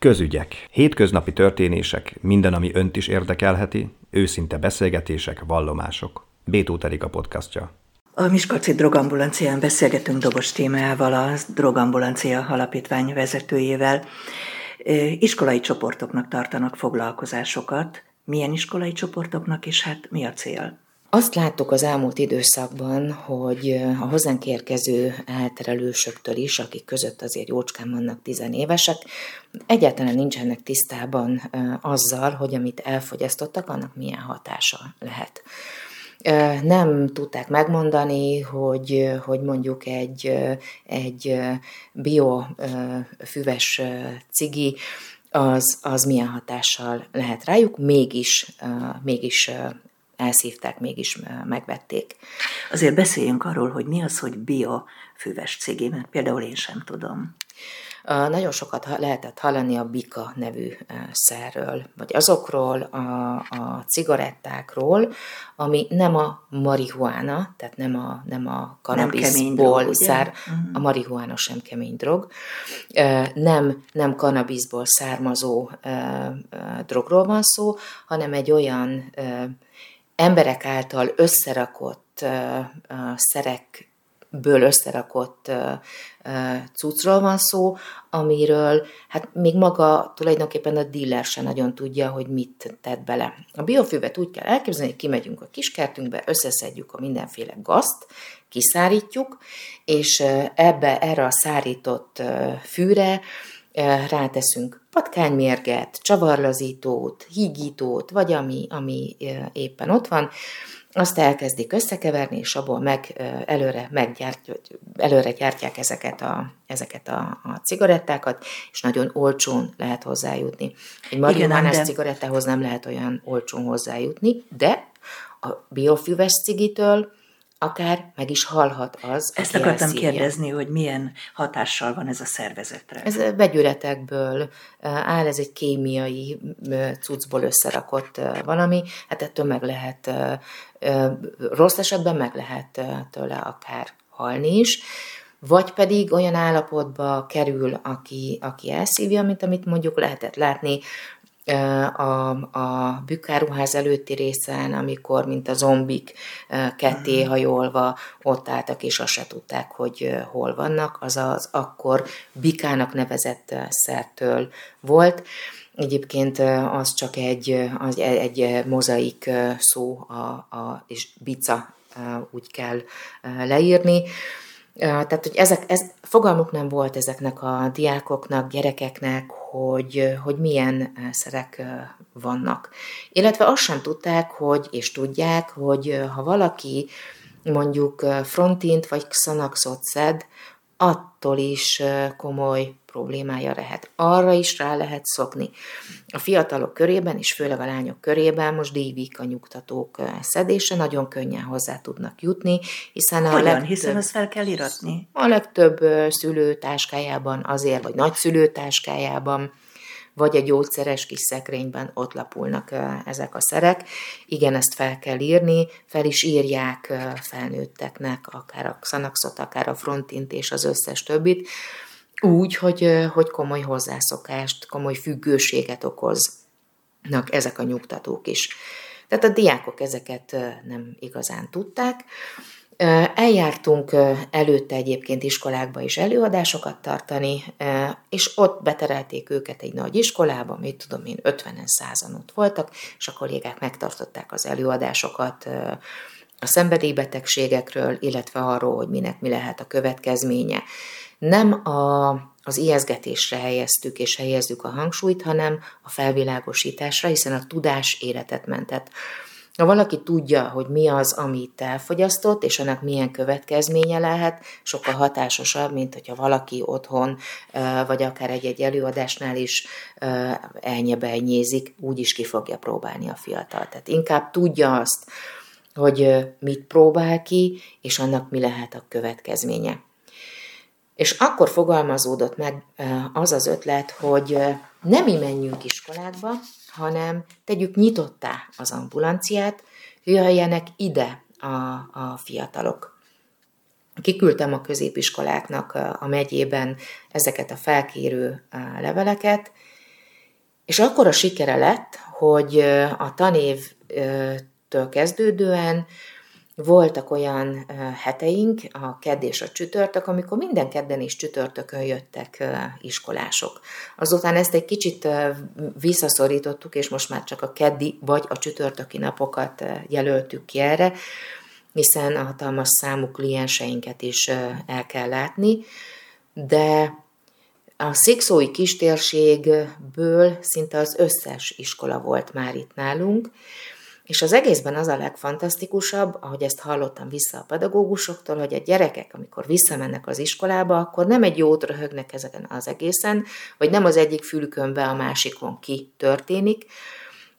Közügyek. Hétköznapi történések, minden, ami önt is érdekelheti, őszinte beszélgetések, vallomások. Bétó Terika podcastja. A Miskolci Drogambulancián beszélgetünk Dobos témával, a Drogambulancia alapítvány vezetőjével. Iskolai csoportoknak tartanak foglalkozásokat. Milyen iskolai csoportoknak, és hát mi a cél? Azt láttuk az elmúlt időszakban, hogy a hozzánk érkező elterelősöktől is, akik között azért jócskán vannak tizenévesek, egyáltalán nincsenek tisztában azzal, hogy amit elfogyasztottak, annak milyen hatása lehet. Nem tudták megmondani, hogy, hogy mondjuk egy, egy biofüves cigi az, az milyen hatással lehet rájuk, mégis, mégis elszívták, mégis megvették. Azért beszéljünk arról, hogy mi az, hogy biofüves cigi, mert például én sem tudom. Nagyon sokat lehetett hallani a Bika nevű szerről, vagy azokról a, a cigarettákról, ami nem a marihuána, tehát nem a, nem a kanabiszból szár, uh-huh. a marihuána sem kemény drog, nem, nem kanabiszból származó drogról van szó, hanem egy olyan emberek által összerakott szerek ből összerakott cuccról van szó, amiről hát még maga tulajdonképpen a dealer se nagyon tudja, hogy mit tett bele. A biofüvet úgy kell elképzelni, hogy kimegyünk a kiskertünkbe, összeszedjük a mindenféle gazt, kiszárítjuk, és ebbe, erre a szárított fűre ráteszünk patkánymérget, csavarlazítót, hígítót, vagy ami, ami éppen ott van, azt elkezdik összekeverni, és abból meg előre, meggyártják, előre gyártják ezeket a, ezeket a, a cigarettákat, és nagyon olcsón lehet hozzájutni. Egy marihuánás de... cigarettához nem lehet olyan olcsón hozzájutni, de a biofüves cigitől akár meg is halhat az, Ezt akartam elszívja. kérdezni, hogy milyen hatással van ez a szervezetre. Ez vegyületekből áll, ez egy kémiai cuccból összerakott valami, hát ettől meg lehet, rossz esetben meg lehet tőle akár halni is, vagy pedig olyan állapotba kerül, aki, aki elszívja, mint amit mondjuk lehetett látni a, a bükkáruház előtti részen, amikor, mint a zombik ketté mhm. hajolva ott álltak, és azt se tudták, hogy hol vannak, az az akkor bikának nevezett szertől volt. Egyébként az csak egy, az egy mozaik szó, a, a, és bica úgy kell leírni. Tehát, hogy ezek, ez, fogalmuk nem volt ezeknek a diákoknak, gyerekeknek, hogy, hogy milyen szerek vannak. Illetve azt sem tudták, hogy, és tudják, hogy ha valaki mondjuk frontint vagy xanaxot szed, attól is komoly problémája lehet. Arra is rá lehet szokni. A fiatalok körében, és főleg a lányok körében most dívik a nyugtatók szedése, nagyon könnyen hozzá tudnak jutni, hiszen a legtöbb, hiszen ezt fel kell iratni. A legtöbb szülő táskájában azért, vagy nagyszülő táskájában vagy a gyógyszeres kis szekrényben ott lapulnak ezek a szerek. Igen, ezt fel kell írni, fel is írják felnőtteknek, akár a Xanaxot, akár a Frontint és az összes többit, úgy, hogy, hogy komoly hozzászokást, komoly függőséget okoznak ezek a nyugtatók is. Tehát a diákok ezeket nem igazán tudták. Eljártunk előtte egyébként iskolákba is előadásokat tartani, és ott beterelték őket egy nagy iskolába, mit tudom én, 50-en százan ott voltak, és a kollégák megtartották az előadásokat a szenvedélybetegségekről, illetve arról, hogy minek mi lehet a következménye. Nem a, az ijeszgetésre helyeztük és helyezzük a hangsúlyt, hanem a felvilágosításra, hiszen a tudás életet mentett. Ha valaki tudja, hogy mi az, amit elfogyasztott, és annak milyen következménye lehet, sokkal hatásosabb, mint hogyha valaki otthon, vagy akár egy-egy előadásnál is elnyebelnyézik, úgy is ki fogja próbálni a fiatal. Tehát inkább tudja azt, hogy mit próbál ki, és annak mi lehet a következménye. És akkor fogalmazódott meg az az ötlet, hogy nem mi menjünk iskolákba, hanem tegyük nyitottá az ambulanciát, jöjjenek ide a, a fiatalok. Kiküldtem a középiskoláknak a megyében ezeket a felkérő leveleket, És akkor a sikere lett, hogy a tanévtől kezdődően voltak olyan heteink, a kedd és a csütörtök, amikor minden kedden és csütörtökön jöttek iskolások. Azután ezt egy kicsit visszaszorítottuk, és most már csak a keddi vagy a csütörtöki napokat jelöltük ki erre, hiszen a hatalmas számú klienseinket is el kell látni, de a szikszói kistérségből szinte az összes iskola volt már itt nálunk, és az egészben az a legfantasztikusabb, ahogy ezt hallottam vissza a pedagógusoktól, hogy a gyerekek, amikor visszamennek az iskolába, akkor nem egy jót röhögnek ezeken az egészen, vagy nem az egyik fülükön be, a másikon ki történik,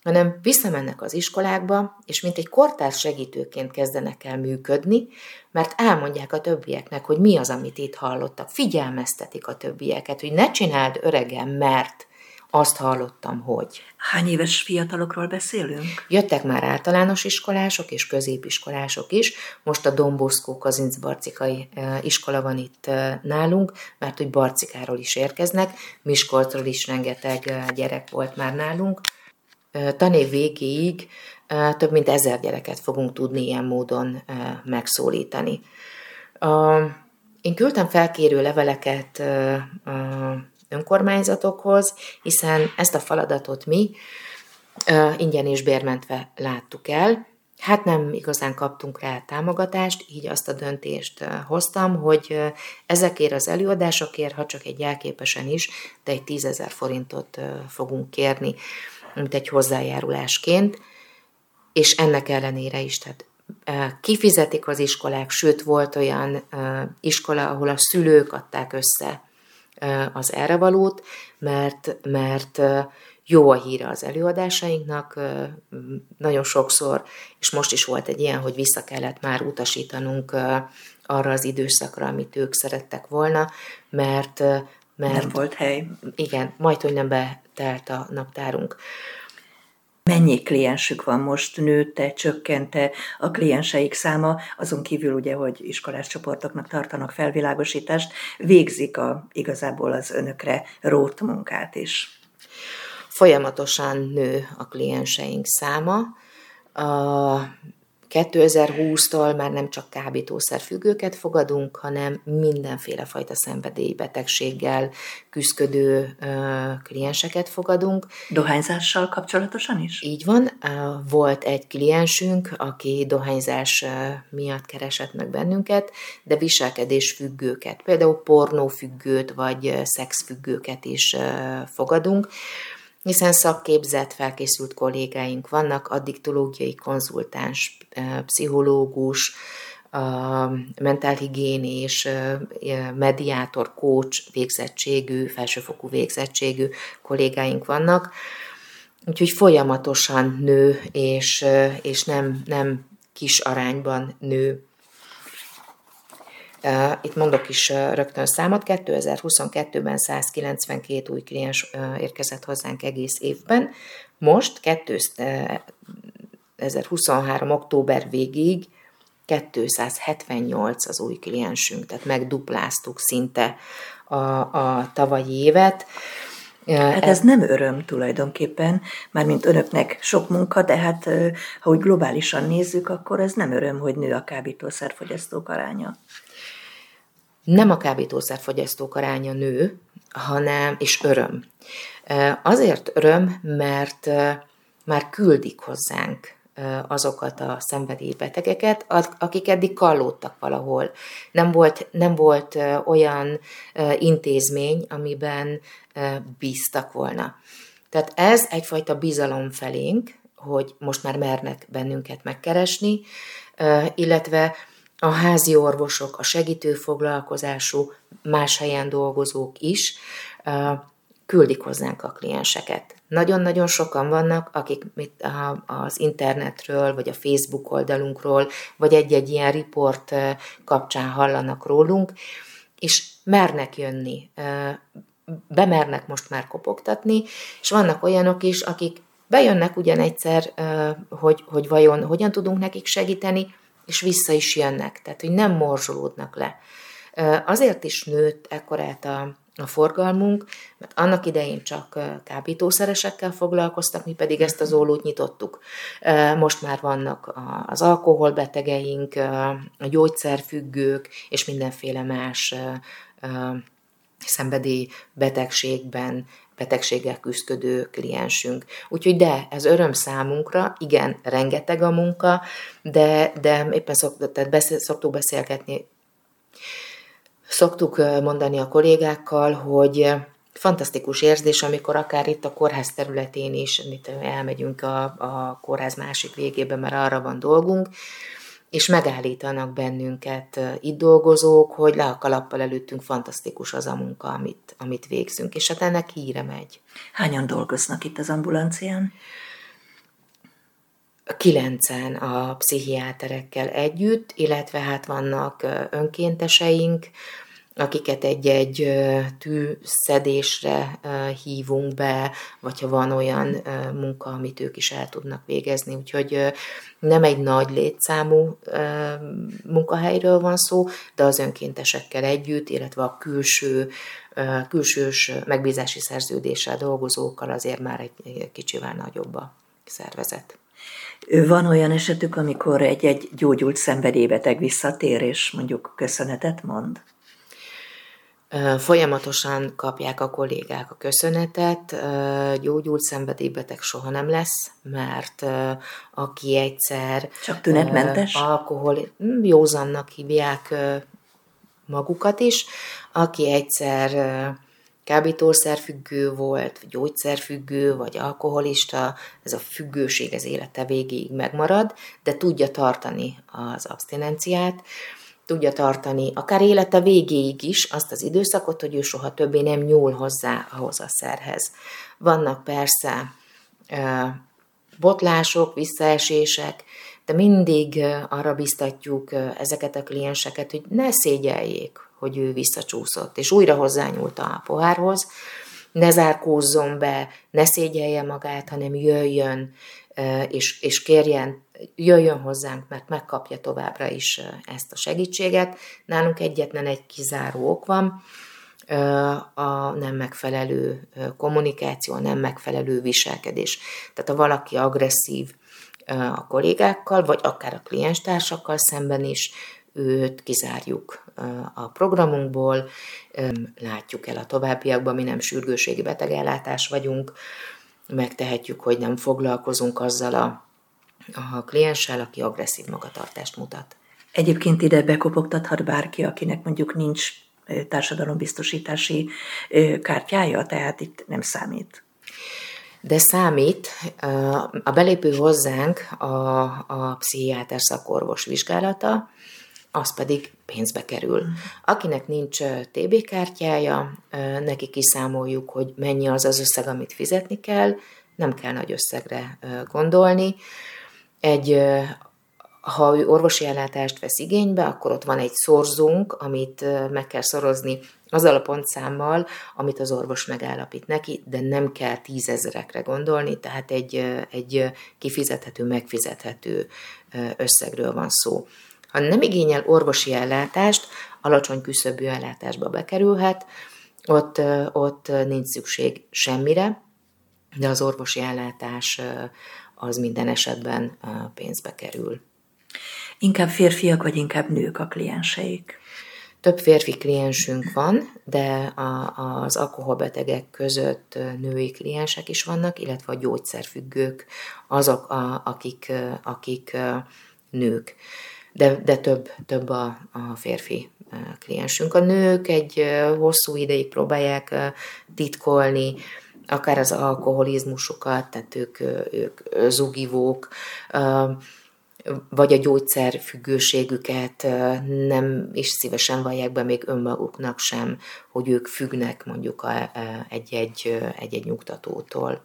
hanem visszamennek az iskolákba, és mint egy kortárs segítőként kezdenek el működni, mert elmondják a többieknek, hogy mi az, amit itt hallottak, figyelmeztetik a többieket, hogy ne csináld öregen, mert azt hallottam, hogy. Hány éves fiatalokról beszélünk? Jöttek már általános iskolások és középiskolások is. Most a Domboszkó Kazincbarcikai iskola van itt nálunk, mert hogy Barcikáról is érkeznek, Miskolcról is rengeteg gyerek volt már nálunk. Tanév végéig több mint ezer gyereket fogunk tudni ilyen módon megszólítani. Én küldtem felkérő leveleket önkormányzatokhoz, hiszen ezt a feladatot mi ingyen és bérmentve láttuk el. Hát nem igazán kaptunk rá támogatást, így azt a döntést hoztam, hogy ezekért az előadásokért, ha csak egy jelképesen is, de egy tízezer forintot fogunk kérni, mint egy hozzájárulásként, és ennek ellenére is, tehát kifizetik az iskolák, sőt volt olyan iskola, ahol a szülők adták össze az errevalót, mert, mert jó a híre az előadásainknak, nagyon sokszor, és most is volt egy ilyen, hogy vissza kellett már utasítanunk arra az időszakra, amit ők szerettek volna, mert, mert nem volt hely. Igen, majd, hogy nem betelt a naptárunk. Mennyi kliensük van most, nőtte, csökkente a klienseik száma, azon kívül ugye, hogy iskolás csoportoknak tartanak felvilágosítást, végzik a, igazából az önökre rót munkát is. Folyamatosan nő a klienseink száma. A 2020-tól már nem csak kábítószerfüggőket fogadunk, hanem mindenféle fajta szenvedélybetegséggel küzdködő klienseket fogadunk. Dohányzással kapcsolatosan is? Így van. Volt egy kliensünk, aki dohányzás miatt keresett meg bennünket, de viselkedésfüggőket, például pornófüggőt vagy szexfüggőket is fogadunk hiszen szakképzett, felkészült kollégáink vannak, addiktológiai konzultáns, pszichológus, mentálhigiénés, mediátor, coach végzettségű, felsőfokú végzettségű kollégáink vannak. Úgyhogy folyamatosan nő, és, és nem, nem kis arányban nő itt mondok is rögtön számot, 2022-ben 192 új kliens érkezett hozzánk egész évben, most 2023. október végig 278 az új kliensünk, tehát megdupláztuk szinte a, a tavalyi évet. Hát ez nem öröm tulajdonképpen, mármint önöknek sok munka, de hát ha úgy globálisan nézzük, akkor ez nem öröm, hogy nő a kábítószerfogyasztók aránya nem a kábítószerfogyasztók aránya nő, hanem, és öröm. Azért öröm, mert már küldik hozzánk azokat a szenvedélybetegeket, akik eddig kallódtak valahol. Nem volt, nem volt olyan intézmény, amiben bíztak volna. Tehát ez egyfajta bizalom felénk, hogy most már mernek bennünket megkeresni, illetve a házi orvosok, a segítő foglalkozású, más helyen dolgozók is küldik hozzánk a klienseket. Nagyon-nagyon sokan vannak, akik az internetről, vagy a Facebook oldalunkról, vagy egy-egy ilyen riport kapcsán hallanak rólunk, és mernek jönni, bemernek most már kopogtatni, és vannak olyanok is, akik bejönnek ugyan egyszer, hogy, hogy vajon hogyan tudunk nekik segíteni, és vissza is jönnek, tehát hogy nem morzsolódnak le. Azért is nőtt ekkorát a, a forgalmunk, mert annak idején csak kábítószeresekkel foglalkoztak, mi pedig ezt az ólót nyitottuk. Most már vannak az alkoholbetegeink, a gyógyszerfüggők, és mindenféle más szenvedély betegségben, betegséggel küzdködő kliensünk. Úgyhogy de, ez öröm számunkra, igen, rengeteg a munka, de, de éppen szok, tehát beszél, szoktuk beszélgetni Szoktuk mondani a kollégákkal, hogy fantasztikus érzés, amikor akár itt a kórház területén is, mit elmegyünk a, a kórház másik végébe, mert arra van dolgunk, és megállítanak bennünket itt dolgozók, hogy le a kalappal előttünk fantasztikus az a munka, amit, amit végzünk, és hát ennek híre megy. Hányan dolgoznak itt az ambulancián? Kilencen a pszichiáterekkel együtt, illetve hát vannak önkénteseink, akiket egy-egy tűszedésre hívunk be, vagy ha van olyan munka, amit ők is el tudnak végezni. Úgyhogy nem egy nagy létszámú munkahelyről van szó, de az önkéntesekkel együtt, illetve a külső, külsős megbízási szerződéssel dolgozókkal azért már egy kicsivel nagyobb a szervezet. Van olyan esetük, amikor egy-egy gyógyult szenvedélybeteg visszatér, és mondjuk köszönetet mond? Folyamatosan kapják a kollégák a köszönetet, gyógyult szenvedélybeteg soha nem lesz, mert aki egyszer... Csak tünetmentes? Alkohol, józannak hívják magukat is, aki egyszer kábítószerfüggő volt, vagy gyógyszerfüggő, vagy alkoholista, ez a függőség az élete végéig megmarad, de tudja tartani az abstinenciát, tudja tartani, akár élete végéig is azt az időszakot, hogy ő soha többé nem nyúl hozzá ahhoz a szerhez. Vannak persze botlások, visszaesések, de mindig arra biztatjuk ezeket a klienseket, hogy ne szégyeljék, hogy ő visszacsúszott, és újra hozzányúlt a pohárhoz, ne zárkózzon be, ne szégyelje magát, hanem jöjjön, és, és kérjen jöjjön hozzánk, mert megkapja továbbra is ezt a segítséget. Nálunk egyetlen egy kizáró ok van, a nem megfelelő kommunikáció, a nem megfelelő viselkedés. Tehát ha valaki agresszív a kollégákkal, vagy akár a klienstársakkal szemben is, őt kizárjuk a programunkból, látjuk el a továbbiakban, mi nem sürgőségi betegellátás vagyunk, megtehetjük, hogy nem foglalkozunk azzal a a klienssel, aki agresszív magatartást mutat. Egyébként ide bekopogtathat bárki, akinek mondjuk nincs társadalombiztosítási kártyája, tehát itt nem számít. De számít, a belépő hozzánk a, a pszichiáter szakorvos vizsgálata, az pedig pénzbe kerül. Akinek nincs TB kártyája, neki kiszámoljuk, hogy mennyi az az összeg, amit fizetni kell, nem kell nagy összegre gondolni egy ha ő orvosi ellátást vesz igénybe, akkor ott van egy szorzónk, amit meg kell szorozni azzal a pontszámmal, amit az orvos megállapít neki, de nem kell tízezerekre gondolni, tehát egy, egy kifizethető, megfizethető összegről van szó. Ha nem igényel orvosi ellátást, alacsony küszöbű ellátásba bekerülhet, ott, ott nincs szükség semmire, de az orvosi ellátás az minden esetben pénzbe kerül. Inkább férfiak, vagy inkább nők a klienseik? Több férfi kliensünk van, de a, az alkoholbetegek között női kliensek is vannak, illetve a gyógyszerfüggők azok, a, akik, akik nők. De, de több, több a, a férfi kliensünk. A nők egy hosszú ideig próbálják titkolni, akár az alkoholizmusukat, tehát ők, ők zugivók, vagy a gyógyszerfüggőségüket nem is szívesen vallják be még önmaguknak sem, hogy ők függnek mondjuk egy-egy, egy-egy nyugtatótól.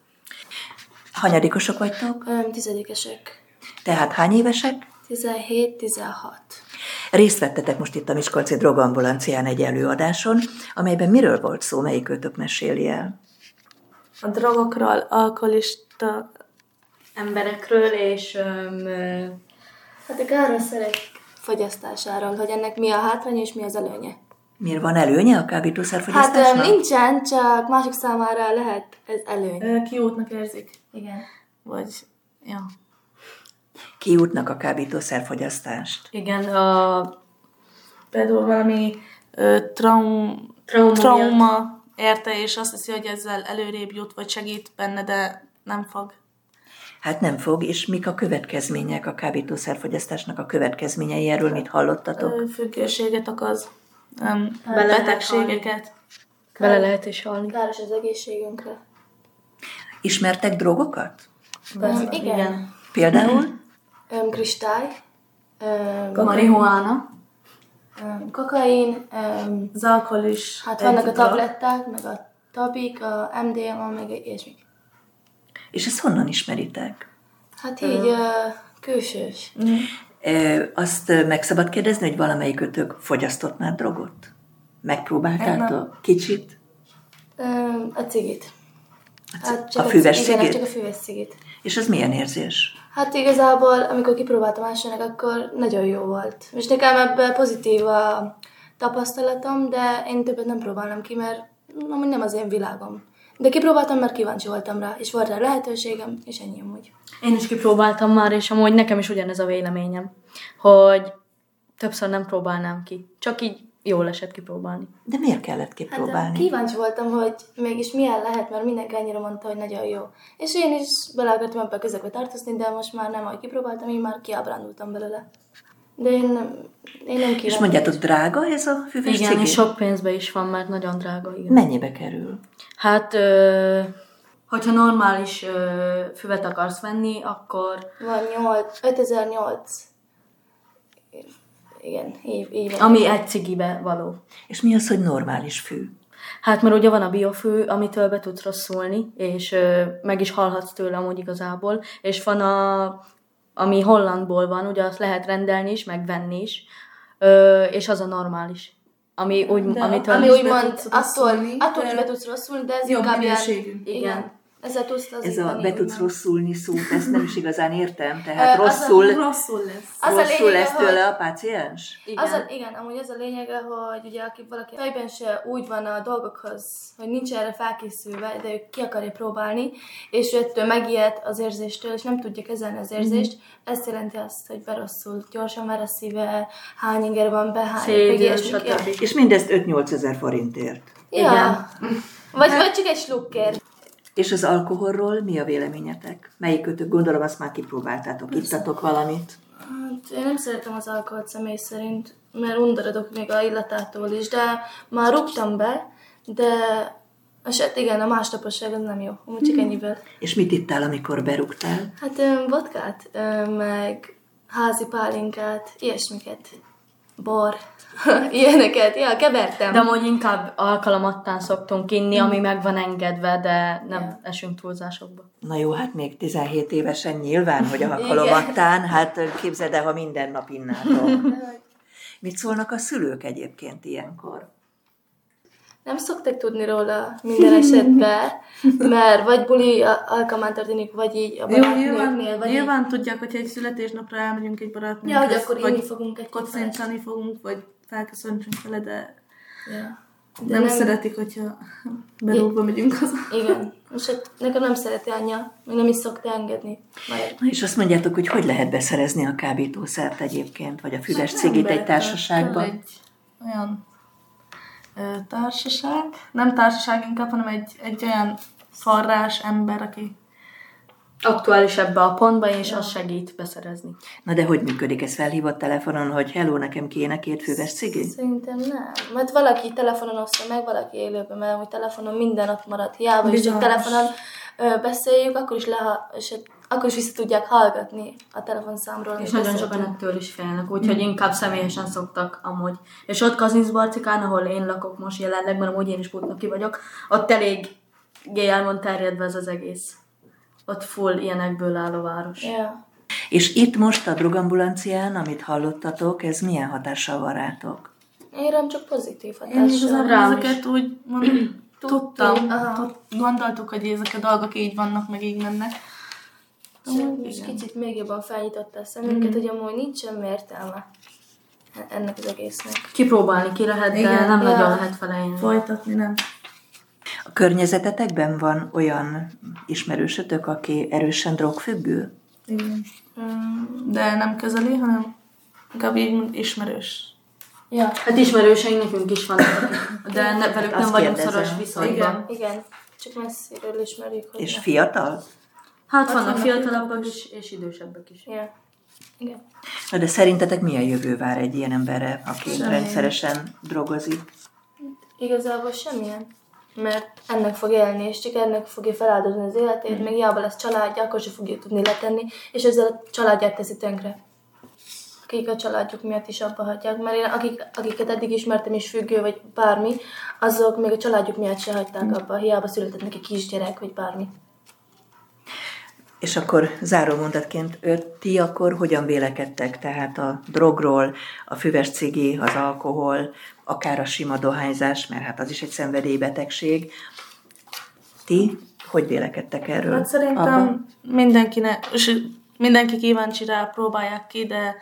Hanyadikosok vagytok? Tizedikesek. Tehát hány évesek? 17-16. Részt vettetek most itt a Miskolci Drogambulancián egy előadáson, amelyben miről volt szó, melyik őtök meséli el? a drogokról, alkoholista emberekről, és um, hát a károszerek fogyasztásáról, hogy ennek mi a hátránya és mi az előnye. Miért van előnye a Hát kábítószerfogyasztásnak? ö, nincsen, csak másik számára lehet ez előny. Kiútnak érzik. Igen. Vagy, ja. Kiútnak a kábítószerfogyasztást. Igen, a... Például valami ö, traum, Trauma trauma érte, és azt hiszi, hogy ezzel előrébb jut, vagy segít benne, de nem fog. Hát nem fog, és mik a következmények a kábítószerfogyasztásnak a következményei? Erről mit hallottatok? Ö, Függőséget okoz, um, betegségeket. Bele lehet is halni. Káros az egészségünkre. Ismertek drogokat? Um, igen. Például? Um, kristály. Um, Marihuána. um, kokain. Um, Az alkohol is hát vannak a tabletták, meg a tabik, a MDMA, meg ilyesmik. És ezt honnan ismeritek? Hát így uh, külsős. E, azt meg szabad kérdezni, hogy valamelyikőtök fogyasztott már drogot? Megpróbáltátok? Kicsit? Um, a cigit. Hát a füves igen, cigit? csak a füves cigit. És az milyen érzés? Hát igazából, amikor kipróbáltam másodnak, akkor nagyon jó volt. És nekem ebben pozitív a tapasztalatom, de én többet nem próbálnám ki, mert amúgy nem az én világom. De kipróbáltam, mert kíváncsi voltam rá, és volt rá lehetőségem, és ennyi amúgy. Én is kipróbáltam már, és amúgy nekem is ugyanez a véleményem, hogy többször nem próbálnám ki. Csak így jól esett kipróbálni. De miért kellett Hát kipróbálni? kíváncsi voltam, hogy mégis milyen lehet, mert mindenki ennyire mondta, hogy nagyon jó. És én is bele akartam ebbe a közegbe tartozni, de most már nem, ahogy kipróbáltam, én már kiábrándultam belőle. De én nem, én nem kíváncsi. És mondjátok, drága ez a füves Igen, cigi? sok pénzbe is van, mert nagyon drága, igen. Mennyibe kerül? Hát, ö, hogyha normális ö, füvet akarsz venni, akkor Van 8, 5008. Igen, így, így van. ami egy cigibe való. És mi az, hogy normális fű? Hát mert ugye van a biofű, amitől be tudsz rosszulni, és ö, meg is halhatsz tőle amúgy igazából, és van a, ami Hollandból van, ugye azt lehet rendelni is, meg venni is, ö, és az a normális. Ami úgy, De amitől... Ami úgymond tudsz attól, attól de is be tudsz rosszulni, de ez jobb minőségű. Igen. Ezzel tudsz Ez a be tudsz rosszulni szót, ezt nem is igazán értem. Tehát az a rosszul, Rosszul lesz. Az a rosszul lényege, lesz tőle hogy- a páciens? Igen. Az a, igen, amúgy az a lényege, hogy ugye aki valaki fejben se úgy van a dolgokhoz, hogy nincs erre felkészülve, de ő ki akarja próbálni, és ő ettől megijed az érzéstől, és nem tudja kezelni az érzést, Mhm. ez jelenti azt, hogy berosszul, gyorsan ver a szíve, hány inger van be, hány. Ja. És mindezt 5-8 ezer forintért. ja. Vagy, vagy csak egy slukker. És az alkoholról mi a véleményetek? Melyikőtök? Gondolom azt már kipróbáltátok, ittatok valamit. Hát, én nem szeretem az alkoholt személy szerint, mert undorodok még a illatától is, de már rúgtam be, de eset igen, a másnaposság az nem jó, amúgy csak ennyiből. És mit ittál, amikor berúgtál? Hát öm, vodkát, öm, meg házi pálinkát, ilyesmiket. Bor, ilyeneket, ja, kevertem. De amúgy inkább alkalomattán szoktunk inni, ami meg van engedve, de nem esünk túlzásokba. Na jó, hát még 17 évesen nyilván, hogy a halkalomattán, hát képzeld el, ha minden nap innátok. Mit szólnak a szülők egyébként ilyenkor? Nem szoktak tudni róla minden esetben, mert vagy buli a- alkalmán történik, vagy így a Jó, nyilván, barátnőknél, vagy így. nyilván tudják, hogyha egy születésnapra elmegyünk egy Ja, barátnőnkhez, hogy akkor vagy fogunk egy kocintani fogunk, vagy felköszöntsünk vele, de, Ja. de nem, nem szeretik, hogyha berúgva megyünk haza. Igen. És hát nekem nem szereti anyja, még nem is szokta engedni. Majd. Na és azt mondjátok, hogy hogy lehet beszerezni a kábítószert egyébként, vagy a füves Hát cigit nem egy be- társaságban? Egy olyan ö, társaság, nem társaság inkább, hanem egy, egy olyan forrás ember, aki Aktuális ebbe a pontba, és az segít beszerezni. Na de hogy működik ez? Felhívott telefonon, hogy hello, nekem kéne két füves cigi? Szerintem nem. Mert valaki telefonon osztja meg, valaki élőben, mert hogy telefonon minden ott marad. Hiába is csak Bizonyos. telefonon ö, beszéljük, akkor is, leha, és akkor is vissza tudják hallgatni a telefonszámról. És nagyon sokan ettől is félnek, úgyhogy inkább személyesen szoktak amúgy. És ott Kazincbarcikán, ahol én lakok most jelenleg, mert amúgy én is ki vagyok, ott elég el van terjedve ez az egész. Ott full ilyenekből álló város. Ja. És itt most a drogambulancián, amit hallottatok, ez milyen hatással van rátok? Én rám csak pozitív Én hatással. rám ezeket úgy mondom, tudtam, tud, gondoltuk, hogy ezek a dolgok így vannak, meg így mennek. Most kicsit még jobban felnyitotta a szemünket, hogy amúgy nincs semmi értelme. ennek az egésznek. Kipróbálni ki lehet, de Igen, nem ja. nagyon lehet felejni. Folytatni nem. A környezetetekben van olyan ismerősötök, aki erősen drogfüggő? Igen. De nem közeli, hanem inkább így ismerős. Ja, Hát ismerőseink nekünk is vannak, de ne, velük azt nem vagyunk kérdezem. szoros viszonyban. igen. Csak messziről ismerjük, hogy... És fiatal? Hát vannak vannak fiatalabbak is, és idősebbek is. Ja. Igen. Na de szerintetek milyen jövő vár egy ilyen emberre, aki rendszeresen drogozik? Igazából semmilyen. Mert ennek fog élni, és csak ennek fogja feláldozni az életét, még hiába lesz családja, akkor sem fogja tudni letenni, és ezzel a családját teszi tönkre. Akik a családjuk miatt is abba hagyják, mert én, akik, akiket eddig ismertem is függő, vagy bármi, azok még a családjuk miatt se hagyták abba, hiába született neki kisgyerek, vagy bármi. És akkor záró mondatként, ő, ti akkor hogyan vélekedtek? Tehát a drogról, a füves cigi, az alkohol, akár a sima dohányzás, mert hát az is egy szenvedélybetegség. Ti hogy vélekedtek erről? Hát szerintem mindenkinek, és mindenki kíváncsi rá, próbálják ki, de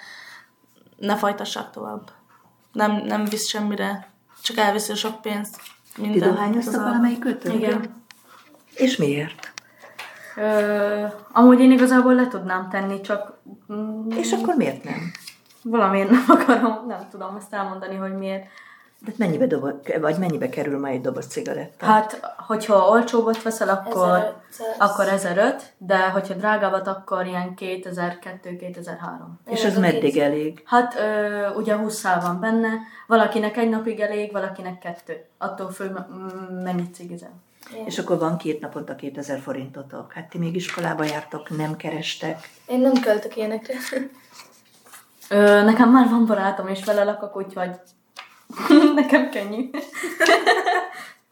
ne folytassák tovább. Nem, nem visz semmire, csak elviszi a sok pénzt. Ti Minden. dohányoztak Az a- valamelyik? Igen. És miért? Ö, amúgy én igazából le tudnám tenni, csak mm, És akkor miért nem? valamiért nem akarom, nem tudom ezt elmondani, hogy miért. De mennyibe, dobo, vagy mennyibe kerül ma egy doboz cigaretta? Hát, hogyha olcsóbbat veszel, akkor, 1500. akkor 1005, de hogyha drágábbat, akkor ilyen 2002-2003. és ez meddig elég? Hát ö, ugye 20 szál van benne, valakinek egy napig elég, valakinek kettő. Attól függ, mennyit cigizel. És akkor van két naponta 2000 forintotok. Hát ti még iskolába jártok, nem kerestek. Én nem költök ilyenekre. Ö, nekem már van barátom, és vele lakok, úgyhogy nekem könnyű.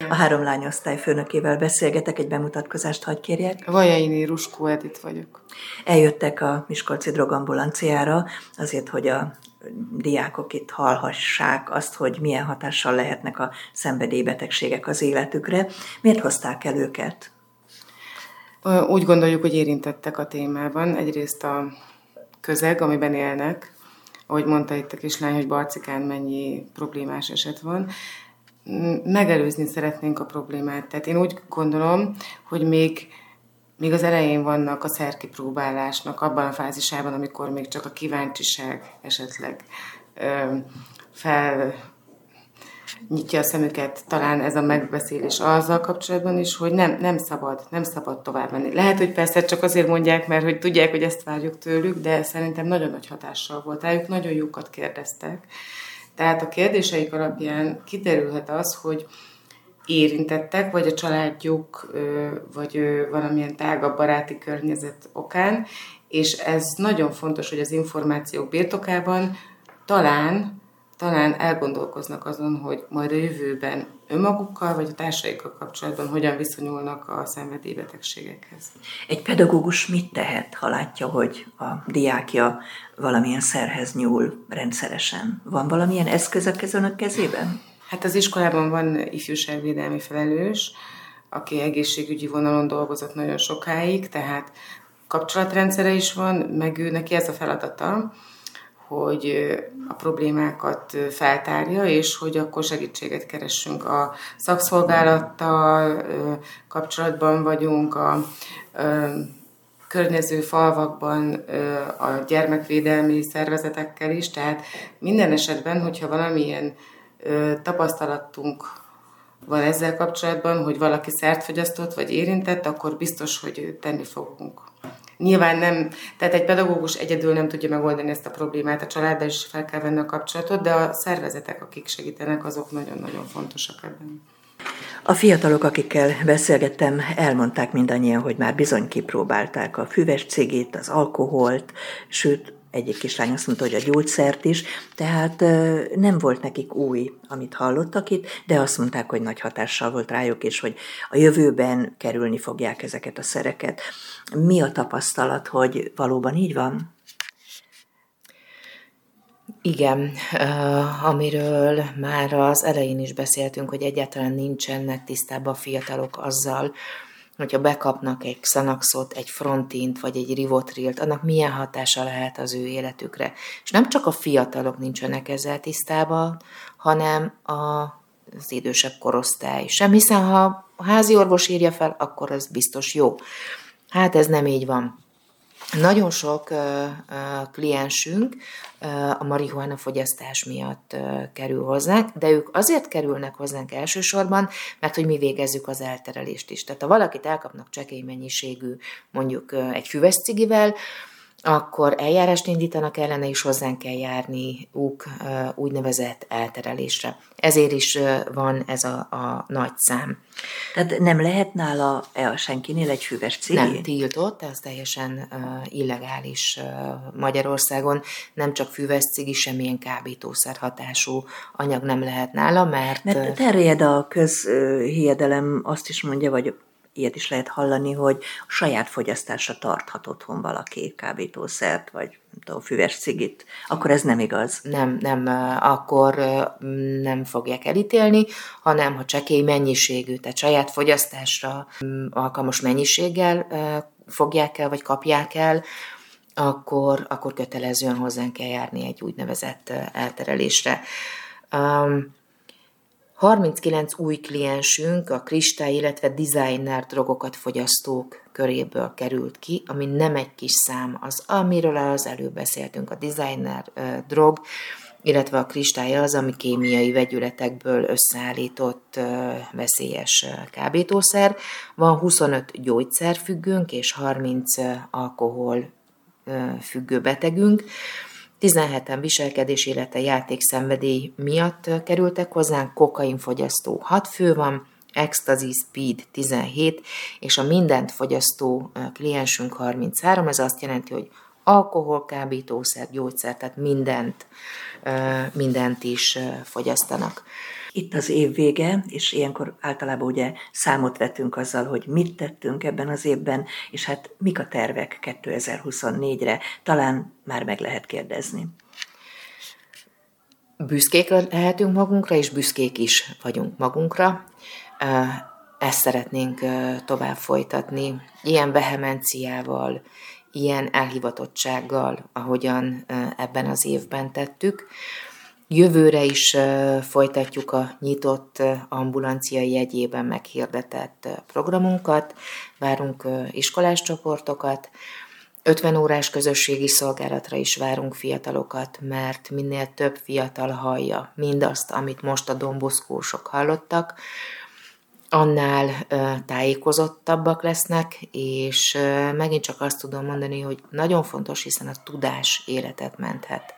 A három lányosztály főnökével beszélgetek, egy bemutatkozást hagy kérjek. Vajaini Ruskó Edith vagyok. Eljöttek a Miskolci drogambulanciára azért, hogy a diákok itt hallhassák azt, hogy milyen hatással lehetnek a szenvedélybetegségek az életükre. Miért hozták el őket? Úgy gondoljuk, hogy érintettek a témában. Egyrészt a közeg, amiben élnek, ahogy mondta itt a kislány, hogy Barcikán mennyi problémás eset van. Megelőzni szeretnénk a problémát. Tehát én úgy gondolom, hogy még, még az elején vannak a szerkipróbálásnak abban a fázisában, amikor még csak a kíváncsiság esetleg ö, fel nyitja a szemüket talán ez a megbeszélés azzal kapcsolatban is, hogy nem, nem szabad, nem szabad tovább menni. Lehet, hogy persze csak azért mondják, mert hogy tudják, hogy ezt várjuk tőlük, de szerintem nagyon nagy hatással volt rájuk, nagyon jókat kérdeztek. Tehát a kérdéseik alapján kiderülhet az, hogy érintettek, vagy a családjuk, vagy valamilyen tágabb baráti környezet okán, és ez nagyon fontos, hogy az információk birtokában talán talán elgondolkoznak azon, hogy majd a jövőben önmagukkal vagy a társaikkal kapcsolatban hogyan viszonyulnak a szenvedélybetegségekhez. Egy pedagógus mit tehet, ha látja, hogy a diákja valamilyen szerhez nyúl rendszeresen? Van valamilyen eszköz a kez- önök kezében? Hát az iskolában van ifjúságvédelmi felelős, aki egészségügyi vonalon dolgozott nagyon sokáig, tehát kapcsolatrendszere is van, meg ő neki ez a feladata, hogy a problémákat feltárja, és hogy akkor segítséget keressünk. A szakszolgálattal kapcsolatban vagyunk, a környező falvakban a gyermekvédelmi szervezetekkel is, tehát minden esetben, hogyha valamilyen tapasztalatunk van ezzel kapcsolatban, hogy valaki szert fogyasztott vagy érintett, akkor biztos, hogy tenni fogunk. Nyilván nem, tehát egy pedagógus egyedül nem tudja megoldani ezt a problémát, a családdal is fel kell venni a kapcsolatot, de a szervezetek, akik segítenek, azok nagyon-nagyon fontosak ebben. A fiatalok, akikkel beszélgettem, elmondták mindannyian, hogy már bizony kipróbálták a füves cigét, az alkoholt, sőt, egyik kislány azt mondta, hogy a gyógyszert is, tehát nem volt nekik új, amit hallottak itt, de azt mondták, hogy nagy hatással volt rájuk, és hogy a jövőben kerülni fogják ezeket a szereket. Mi a tapasztalat, hogy valóban így van? Igen, amiről már az elején is beszéltünk, hogy egyáltalán nincsenek tisztában a fiatalok azzal, hogyha bekapnak egy Xanaxot, egy Frontint vagy egy Rivotrilt, annak milyen hatása lehet az ő életükre. És nem csak a fiatalok nincsenek ezzel tisztában, hanem a, az idősebb korosztály sem, hiszen ha a házi orvos írja fel, akkor az biztos jó. Hát ez nem így van. Nagyon sok kliensünk a marihuana fogyasztás miatt kerül hozzánk, de ők azért kerülnek hozzánk elsősorban, mert hogy mi végezzük az elterelést is. Tehát ha valakit elkapnak csekély mennyiségű, mondjuk egy füves cigivel, akkor eljárást indítanak ellene, és hozzánk kell járni úk úgynevezett elterelésre. Ezért is van ez a, a nagy szám. Tehát nem lehet nála e, senkinél egy füves cigi? Nem, tiltott, ez teljesen uh, illegális uh, Magyarországon. Nem csak füves cigi, semmilyen kábítószer hatású anyag nem lehet nála, mert... Mert terjed a közhiedelem, azt is mondja, vagy ilyet is lehet hallani, hogy saját fogyasztásra tarthat otthon valaki kábítószert, vagy nem tudom, füves cigit, akkor ez nem igaz. Nem, nem, akkor nem fogják elítélni, hanem ha csekély mennyiségű, tehát saját fogyasztásra alkalmas mennyiséggel fogják el, vagy kapják el, akkor, akkor kötelezően hozzánk kell járni egy úgynevezett elterelésre. Um, 39 új kliensünk a kristály, illetve designer drogokat fogyasztók köréből került ki, ami nem egy kis szám, az amiről az előbb beszéltünk, a designer drog, illetve a kristály az, ami kémiai vegyületekből összeállított veszélyes kábítószer. Van 25 gyógyszerfüggőnk és 30 uh, alkohol függő betegünk. 17-en viselkedés, illetve játékszenvedély miatt kerültek hozzánk, kokainfogyasztó 6 fő van, Ecstasy Speed 17, és a mindent fogyasztó kliensünk 33, ez azt jelenti, hogy alkohol, kábítószer, gyógyszer, tehát mindent, mindent is fogyasztanak. Itt az év vége, és ilyenkor általában ugye számot vetünk azzal, hogy mit tettünk ebben az évben, és hát mik a tervek 2024-re, talán már meg lehet kérdezni. Büszkék lehetünk magunkra, és büszkék is vagyunk magunkra. Ezt szeretnénk tovább folytatni, ilyen vehemenciával, ilyen elhivatottsággal, ahogyan ebben az évben tettük. Jövőre is folytatjuk a nyitott ambulanciai jegyében meghirdetett programunkat, várunk iskolás csoportokat, 50 órás közösségi szolgálatra is várunk fiatalokat, mert minél több fiatal hallja mindazt, amit most a domboszkósok hallottak, annál tájékozottabbak lesznek, és megint csak azt tudom mondani, hogy nagyon fontos, hiszen a tudás életet menthet.